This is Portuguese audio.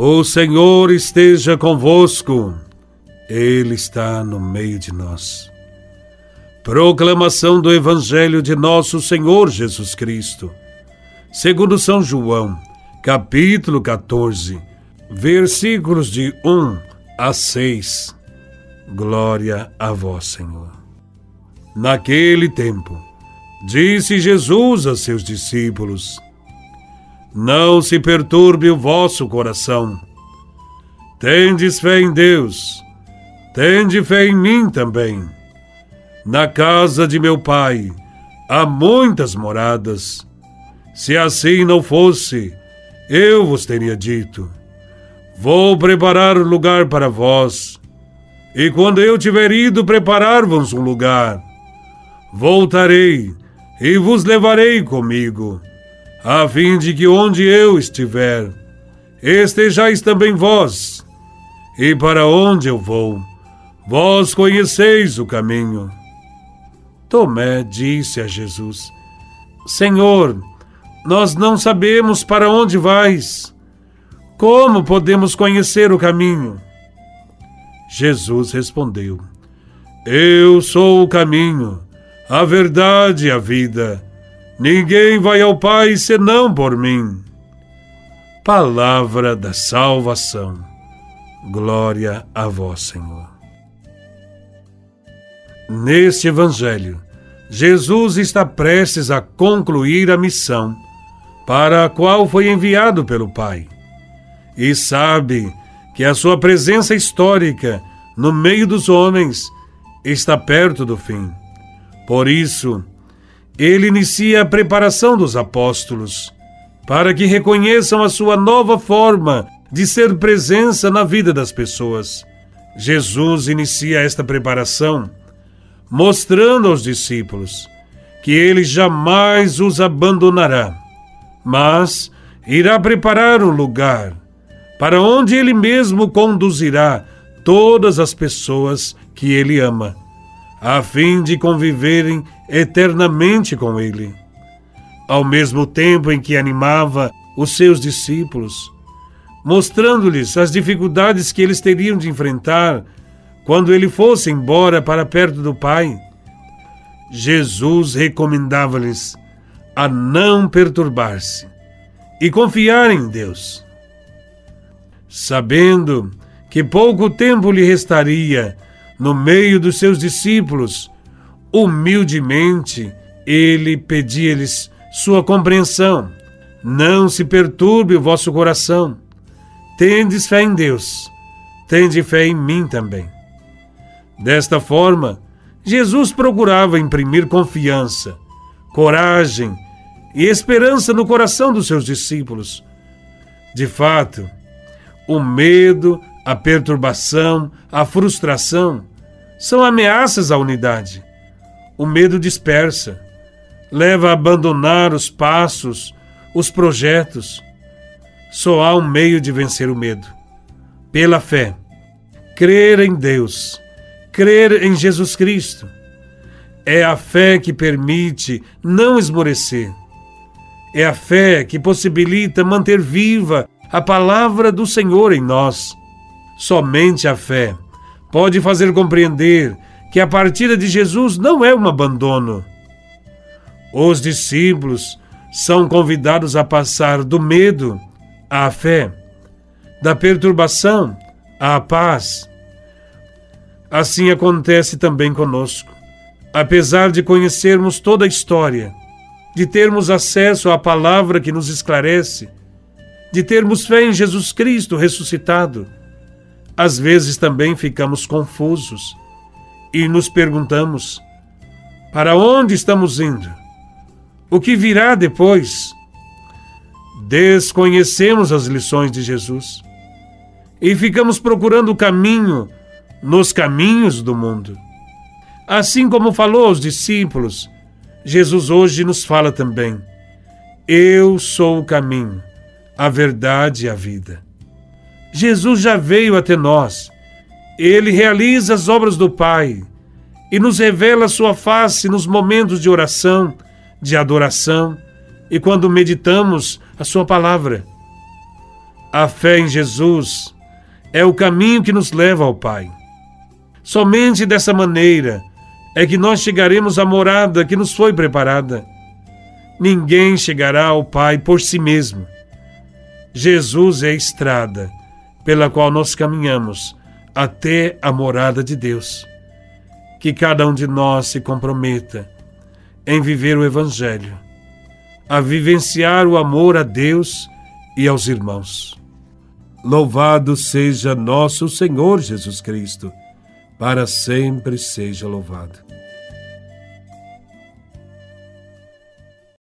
O Senhor esteja convosco, Ele está no meio de nós. Proclamação do Evangelho de Nosso Senhor Jesus Cristo, segundo São João, capítulo 14, versículos de 1 a 6. Glória a vós, Senhor. Naquele tempo, disse Jesus a seus discípulos: Não se perturbe o vosso coração. Tendes fé em Deus, tende fé em mim também. Na casa de meu pai há muitas moradas. Se assim não fosse, eu vos teria dito: Vou preparar lugar para vós. E quando eu tiver ido preparar-vos um lugar, voltarei e vos levarei comigo, a fim de que onde eu estiver, estejais também vós. E para onde eu vou, vós conheceis o caminho. Tomé disse a Jesus: Senhor, nós não sabemos para onde vais. Como podemos conhecer o caminho? Jesus respondeu: Eu sou o caminho, a verdade e a vida. Ninguém vai ao Pai senão por mim. Palavra da salvação. Glória a vós, Senhor. Neste Evangelho, Jesus está prestes a concluir a missão para a qual foi enviado pelo Pai e sabe que a sua presença histórica no meio dos homens está perto do fim. Por isso, ele inicia a preparação dos apóstolos para que reconheçam a sua nova forma de ser presença na vida das pessoas. Jesus inicia esta preparação mostrando aos discípulos que ele jamais os abandonará, mas irá preparar um lugar para onde ele mesmo conduzirá todas as pessoas que ele ama, a fim de conviverem eternamente com ele. Ao mesmo tempo em que animava os seus discípulos, mostrando-lhes as dificuldades que eles teriam de enfrentar quando ele fosse embora para perto do Pai, Jesus recomendava-lhes a não perturbar-se e confiar em Deus sabendo que pouco tempo lhe restaria no meio dos seus discípulos, humildemente ele pedia-lhes sua compreensão. Não se perturbe o vosso coração. Tendes fé em Deus, tende fé em mim também. Desta forma, Jesus procurava imprimir confiança, coragem e esperança no coração dos seus discípulos. De fato, o medo, a perturbação, a frustração são ameaças à unidade. O medo dispersa, leva a abandonar os passos, os projetos. Só há um meio de vencer o medo: pela fé. Crer em Deus, crer em Jesus Cristo. É a fé que permite não esmorecer. É a fé que possibilita manter viva a palavra do Senhor em nós. Somente a fé pode fazer compreender que a partida de Jesus não é um abandono. Os discípulos são convidados a passar do medo à fé, da perturbação à paz. Assim acontece também conosco. Apesar de conhecermos toda a história, de termos acesso à palavra que nos esclarece, de termos fé em Jesus Cristo ressuscitado, às vezes também ficamos confusos e nos perguntamos: para onde estamos indo? O que virá depois? Desconhecemos as lições de Jesus e ficamos procurando o caminho nos caminhos do mundo. Assim como falou aos discípulos, Jesus hoje nos fala também: Eu sou o caminho, a verdade e a vida. Jesus já veio até nós. Ele realiza as obras do Pai e nos revela sua face nos momentos de oração, de adoração e quando meditamos a sua palavra. A fé em Jesus é o caminho que nos leva ao Pai. Somente dessa maneira é que nós chegaremos à morada que nos foi preparada. Ninguém chegará ao Pai por si mesmo. Jesus é a estrada pela qual nós caminhamos até a morada de Deus. Que cada um de nós se comprometa em viver o Evangelho, a vivenciar o amor a Deus e aos irmãos. Louvado seja nosso Senhor Jesus Cristo, para sempre seja louvado.